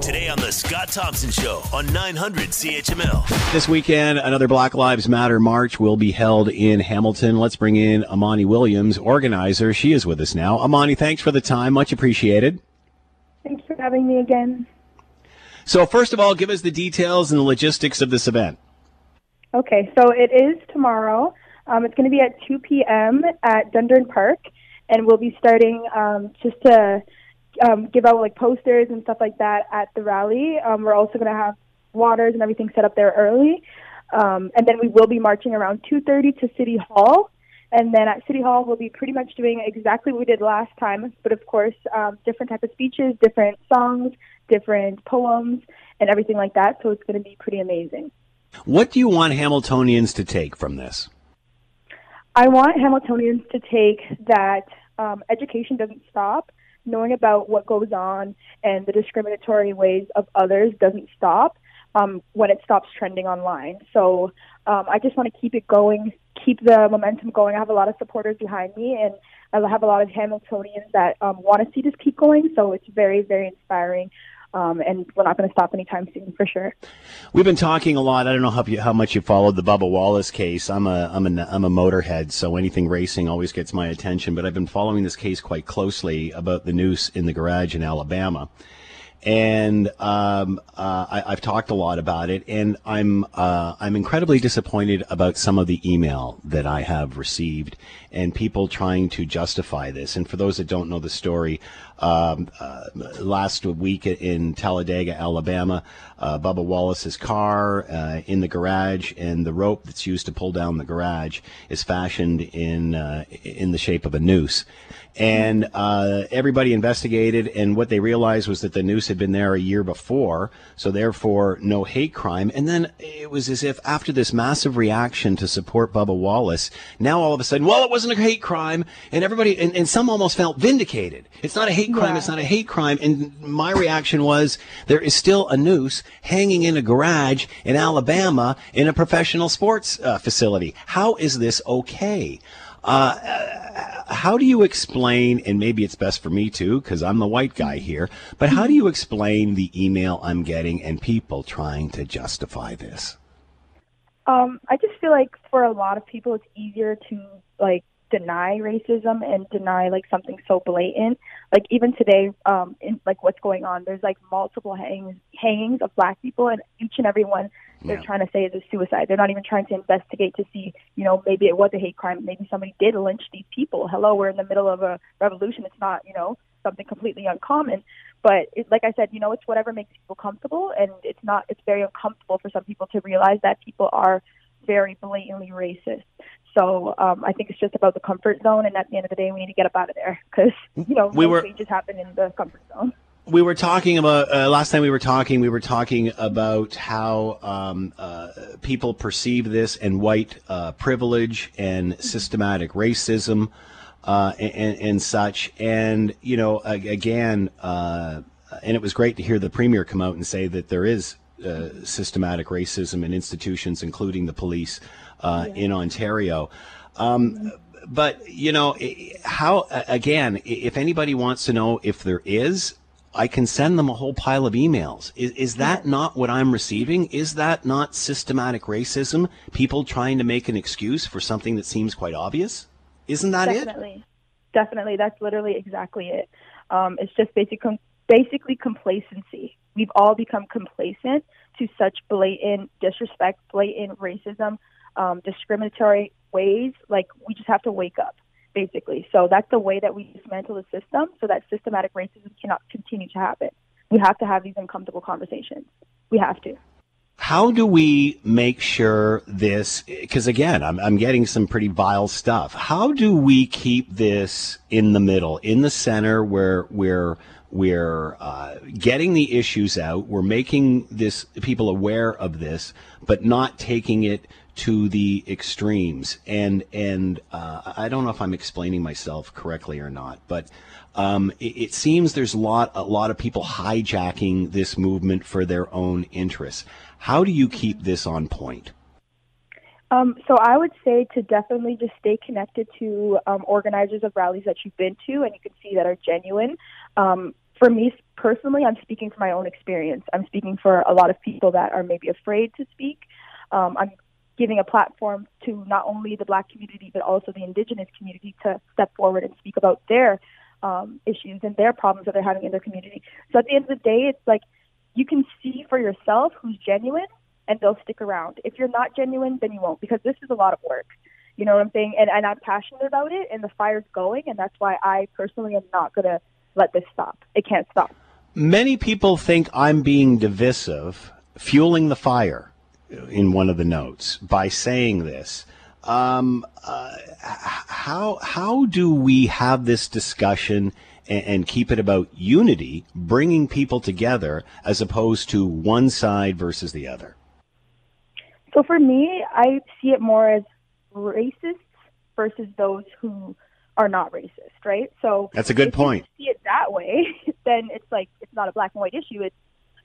Today on The Scott Thompson Show on 900 CHML. This weekend, another Black Lives Matter march will be held in Hamilton. Let's bring in Amani Williams, organizer. She is with us now. Amani, thanks for the time. Much appreciated. Thanks for having me again. So, first of all, give us the details and the logistics of this event. Okay, so it is tomorrow. Um, it's going to be at 2 p.m. at Dundurn Park, and we'll be starting um, just to um, give out like posters and stuff like that at the rally. Um, we're also going to have waters and everything set up there early, um, and then we will be marching around 2:30 to City Hall. And then at City Hall, we'll be pretty much doing exactly what we did last time, but of course, um, different type of speeches, different songs, different poems, and everything like that. So it's going to be pretty amazing. What do you want Hamiltonians to take from this? I want Hamiltonians to take that um, education doesn't stop. Knowing about what goes on and the discriminatory ways of others doesn't stop um, when it stops trending online. So um, I just want to keep it going, keep the momentum going. I have a lot of supporters behind me, and I have a lot of Hamiltonians that um, want to see this keep going. So it's very, very inspiring. Um, and we're not going to stop anytime soon for sure. We've been talking a lot. I don't know how, you, how much you followed the Bubba Wallace case. I'm a I'm a I'm a motorhead, so anything racing always gets my attention. But I've been following this case quite closely about the noose in the garage in Alabama and um, uh, I, have talked a lot about it, and I'm uh, I'm incredibly disappointed about some of the email that I have received, and people trying to justify this. And for those that don't know the story, um, uh, last week in Talladega, Alabama, uh, Bubba Wallace's car uh, in the garage, and the rope that's used to pull down the garage is fashioned in uh, in the shape of a noose and uh, everybody investigated, and what they realized was that the noose had been there a year before, so therefore no hate crime. And then it was as if after this massive reaction to support Bubba Wallace, now all of a sudden, well, it wasn't a hate crime, and everybody, and, and some almost felt vindicated. It's not a hate crime. Yeah. It's not a hate crime. And my reaction was, there is still a noose hanging in a garage in Alabama in a professional sports uh, facility. How is this okay? Uh, how do you explain, and maybe it's best for me too, because I'm the white guy here, but how do you explain the email I'm getting and people trying to justify this? Um, I just feel like for a lot of people, it's easier to like deny racism and deny like something so blatant. Like even today, um, in like what's going on, there's like multiple hangings hangings of black people, and each and every one they're yeah. trying to say is a suicide. They're not even trying to investigate to see, you know, maybe it was a hate crime. Maybe somebody did lynch these people. Hello, we're in the middle of a revolution. It's not, you know, something completely uncommon. But it, like I said, you know, it's whatever makes people comfortable, and it's not. It's very uncomfortable for some people to realize that people are very blatantly racist. So um, I think it's just about the comfort zone, and at the end of the day, we need to get up out of there because you know we were, changes happen in the comfort zone. We were talking about uh, last time we were talking we were talking about how um, uh, people perceive this and white uh, privilege and systematic racism uh, and, and, such. And you know again uh, and it was great to hear the premier come out and say that there is uh, systematic racism in institutions including the police yeah. in Ontario um, but you know how again if anybody wants to know if there is I can send them a whole pile of emails. Is, is that not what I'm receiving? Is that not systematic racism? People trying to make an excuse for something that seems quite obvious? Isn't that Definitely. it? Definitely. Definitely. That's literally exactly it. Um, it's just basic, basically complacency. We've all become complacent to such blatant disrespect, blatant racism, um, discriminatory ways. Like, we just have to wake up basically. So that's the way that we dismantle the system so that systematic racism cannot continue to happen. We have to have these uncomfortable conversations. We have to. How do we make sure this? Because again, I'm, I'm getting some pretty vile stuff. How do we keep this in the middle, in the center, where we're we're uh, getting the issues out, we're making this people aware of this, but not taking it to the extremes. And and uh, I don't know if I'm explaining myself correctly or not, but um, it, it, seems there's a lot a lot of people hijacking this movement for their own interests. How do you keep this on point? Um, so I would say to definitely just stay connected to um, organizers of rallies that you've been to and you can see that are genuine. Um, for me personally, I'm speaking from my own experience. I'm speaking for a lot of people that are maybe afraid to speak. Um, I'm giving a platform to not only the black community but also the indigenous community to step forward and speak about their um, issues and their problems that they're having in their community. So at the end of the day, it's like you can see for yourself who's genuine and they'll stick around. If you're not genuine, then you won't because this is a lot of work. You know what I'm saying? And, and I'm passionate about it and the fire's going and that's why I personally am not going to let this stop. It can't stop. Many people think I'm being divisive, fueling the fire in one of the notes by saying this. Um, uh, how how do we have this discussion and, and, keep it about unity, bringing people together, as opposed to one side versus the other? So for me, I see it more as racists versus those who are not racist, right? So that's a good point. see it that way, then it's like it's not a black and white issue. It's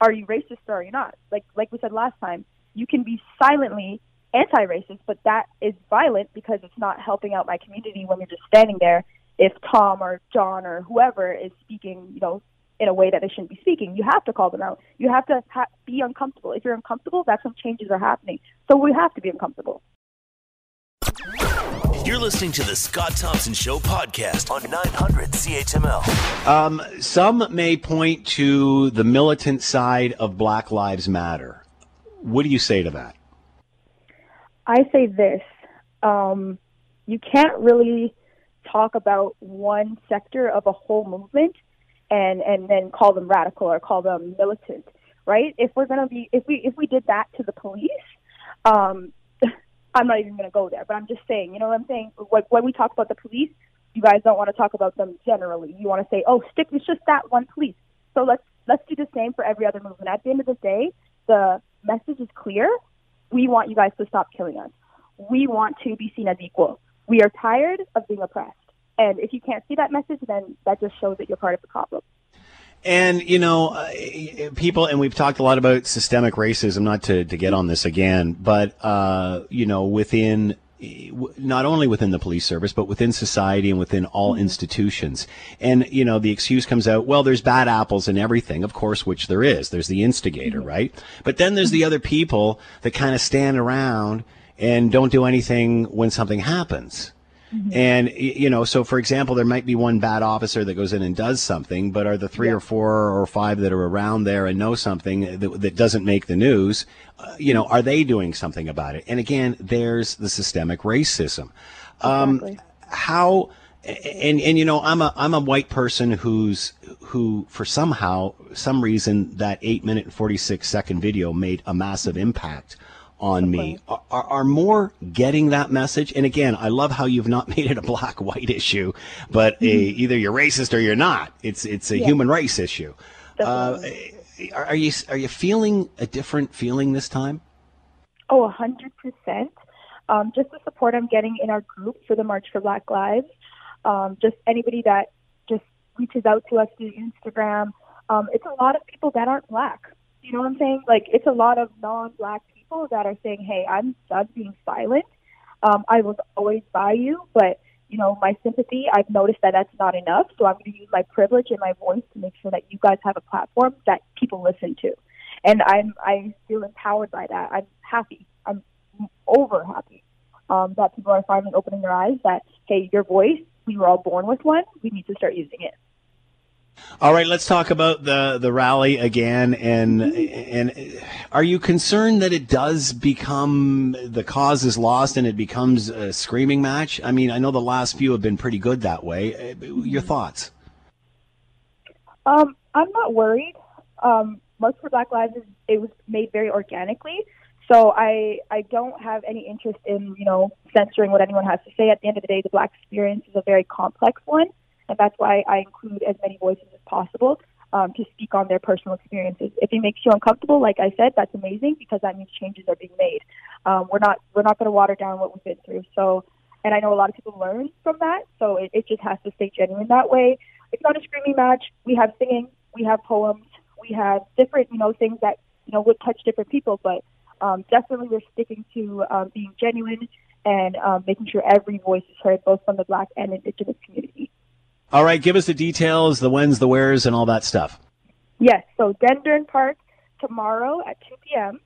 are you racist or are you not? Like like we said last time, you can be silently anti-racist, but that is violent because it's not helping out my community when you're just standing there. If Tom or John or whoever is speaking, you know, in a way that they shouldn't be speaking, you have to call them out. You have to ha- be uncomfortable. If you're uncomfortable, that's when changes are happening. So we have to be uncomfortable. You're listening to the Scott Thompson Show podcast on 900 CHML. Um, some may point to the militant side of Black Lives Matter. What do you say to that? I say this. Um, you can't really talk about one sector of a whole movement and, and then call them radical or call them militant, right? If we're gonna be if we if we did that to the police, um, I'm not even gonna go there. But I'm just saying, you know what I'm saying? When, when we talk about the police, you guys don't want to talk about them generally. You want to say, oh, stick with just that one police. So let's let's do the same for every other movement. At the end of the day, the message is clear. We want you guys to stop killing us. We want to be seen as equal. We are tired of being oppressed. And if you can't see that message, then that just shows that you're part of the problem. And, you know, uh, people, and we've talked a lot about systemic racism, not to, to get on this again, but, uh, you know, within not only within the police service, but within society and within all mm-hmm. institutions. And, you know, the excuse comes out, well, there's bad apples and everything, of course, which there is. There's the instigator, mm-hmm. right? But then there's the mm-hmm. other people that kind of stand around and don't do anything when something happens. Mm-hmm. And, you know, so for example, there might be one bad officer that goes in and does something, but are the three yeah. or four or five that are around there and know something that, that doesn't make the news, uh, you know, are they doing something about it? And again, there's the systemic racism. Um, exactly. How, and, and, you know, I'm a, I'm a white person who's, who for somehow, some reason, that eight minute and 46 second video made a massive impact on me are, are, more getting that message. And again, I love how you've not made it a black white issue, but mm-hmm. either you're racist or you're not. It's it's a yeah. human rights issue. Uh, are you are you feeling a different feeling this time? Oh, a hundred percent. Um, just the support I'm getting in our group for the March for Black Lives. Um, just anybody that just reaches out to us through Instagram. Um, it's a lot of people that aren't black. You know what I'm saying? Like it's a lot of non-black people that are saying, "Hey, I'm done being silent. Um, I was always by you, but you know, my sympathy. I've noticed that that's not enough, so I'm going to use my privilege and my voice to make sure that you guys have a platform that people listen to." And I'm I feel empowered by that. I'm happy. I'm over happy um, that people are finally opening their eyes. That hey, your voice. We were all born with one. We need to start using it. All right, let's talk about the the rally again. And and are you concerned that it does become the cause is lost and it becomes a screaming match? I mean, I know the last few have been pretty good that way. Your thoughts? Um, I'm not worried. Um, March for Black Lives it was made very organically, so I I don't have any interest in you know censoring what anyone has to say. At the end of the day, the Black experience is a very complex one and that's why I include as many voices as possible um, to speak on their personal experiences. If it makes you uncomfortable, like I said, that's amazing because that means changes are being made. Um, we're not we're not going to water down what we've been through. So, and I know a lot of people learn from that. So it, it just has to stay genuine that way. It's not a screaming match. We have singing, we have poems, we have different you know things that you know would touch different people, but um, definitely we're sticking to um, being genuine and um, making sure every voice is heard, both from the Black and Indigenous community. All right, give us the details, the whens, the wheres, and all that stuff. Yes, so Dundurn Park tomorrow at 2 p.m.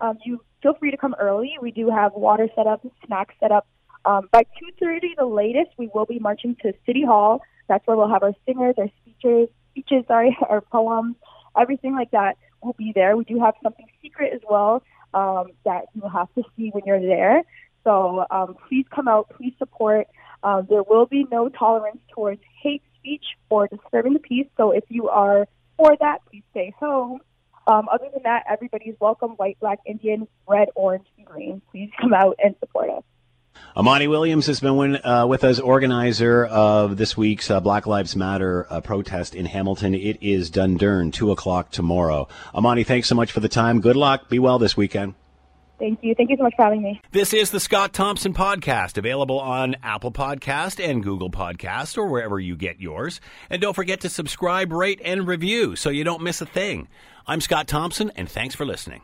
Um, you feel free to come early. We do have water set up, snacks set up. Um, by 2.30, the latest, we will be marching to City Hall. That's where we'll have our singers, our speeches, speeches, sorry, our poems, everything like that will be there. We do have something secret as well um, that you'll have to see when you're there. So um, please come out, please support. Uh, there will be no tolerance towards hate speech or disturbing the peace. So if you are for that, please stay home. Um, other than that, everybody is welcome white, black, Indian, red, orange, and green. Please come out and support us. Amani Williams has been uh, with us, organizer of this week's uh, Black Lives Matter uh, protest in Hamilton. It is Dundurn, 2 o'clock tomorrow. Amani, thanks so much for the time. Good luck. Be well this weekend. Thank you. Thank you so much for having me. This is the Scott Thompson Podcast, available on Apple Podcast and Google Podcast or wherever you get yours. And don't forget to subscribe, rate, and review so you don't miss a thing. I'm Scott Thompson, and thanks for listening.